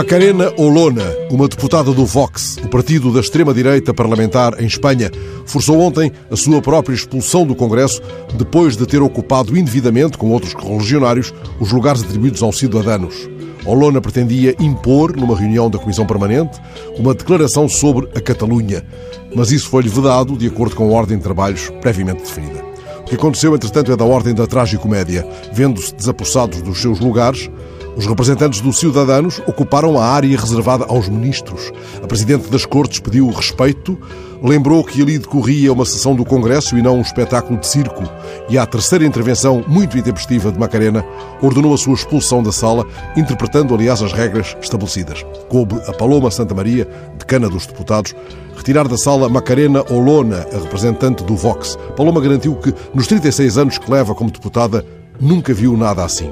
Macarena Olona, uma deputada do Vox, o partido da extrema-direita parlamentar em Espanha, forçou ontem a sua própria expulsão do Congresso depois de ter ocupado indevidamente, com outros correligionários, os lugares atribuídos aos cidadãos. Olona pretendia impor, numa reunião da Comissão Permanente, uma declaração sobre a Catalunha, mas isso foi-lhe vedado de acordo com a ordem de trabalhos previamente definida. O que aconteceu, entretanto, é da ordem da tragicomédia. Vendo-se desapossados dos seus lugares, os representantes dos cidadãos ocuparam a área reservada aos ministros. A Presidente das Cortes pediu respeito, lembrou que ali decorria uma sessão do Congresso e não um espetáculo de circo. E à terceira intervenção, muito intempestiva de Macarena, ordenou a sua expulsão da sala, interpretando, aliás, as regras estabelecidas. Coube a Paloma Santa Maria, decana dos deputados, retirar da sala Macarena Olona, a representante do Vox. Paloma garantiu que, nos 36 anos que leva como deputada, nunca viu nada assim.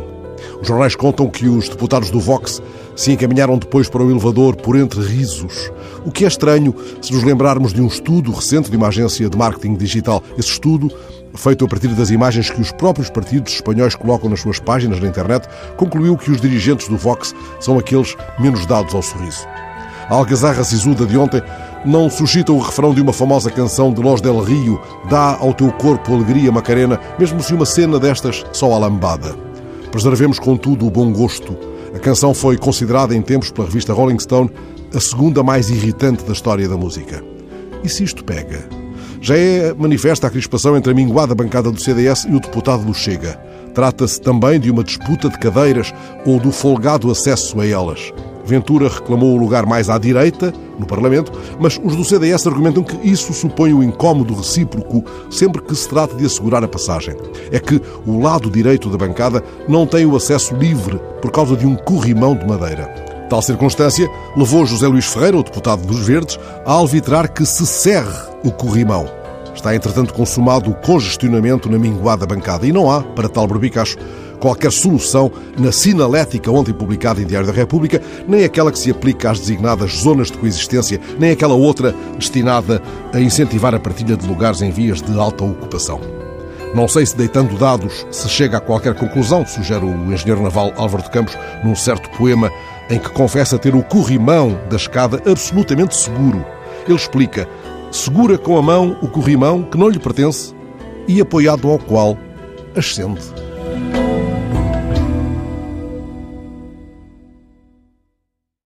Os jornais contam que os deputados do Vox se encaminharam depois para o elevador por entre risos. O que é estranho se nos lembrarmos de um estudo recente de uma agência de marketing digital. Esse estudo, feito a partir das imagens que os próprios partidos espanhóis colocam nas suas páginas na internet, concluiu que os dirigentes do Vox são aqueles menos dados ao sorriso. A algazarra sisuda de ontem não suscita o refrão de uma famosa canção de Los del Rio, Dá ao teu corpo alegria, Macarena, mesmo se uma cena destas só a lambada. Preservemos, contudo, o bom gosto. A canção foi considerada em tempos pela revista Rolling Stone a segunda mais irritante da história da música. E se isto pega? Já é manifesta a crispação entre a minguada bancada do CDS e o deputado do Chega. Trata-se também de uma disputa de cadeiras ou do folgado acesso a elas. Ventura reclamou o lugar mais à direita, no Parlamento, mas os do CDS argumentam que isso supõe o um incómodo recíproco sempre que se trata de assegurar a passagem. É que o lado direito da bancada não tem o acesso livre por causa de um corrimão de madeira. Tal circunstância levou José Luís Ferreira, o deputado dos Verdes, a alvitrar que se cerre o corrimão. Está, entretanto, consumado o congestionamento na minguada bancada e não há, para tal berbicacho, qualquer solução na sinalética ontem publicada em Diário da República, nem aquela que se aplica às designadas zonas de coexistência, nem aquela outra destinada a incentivar a partilha de lugares em vias de alta ocupação. Não sei se deitando dados se chega a qualquer conclusão, sugere o engenheiro naval Álvaro de Campos num certo poema em que confessa ter o corrimão da escada absolutamente seguro. Ele explica: segura com a mão o corrimão que não lhe pertence e apoiado ao qual ascende.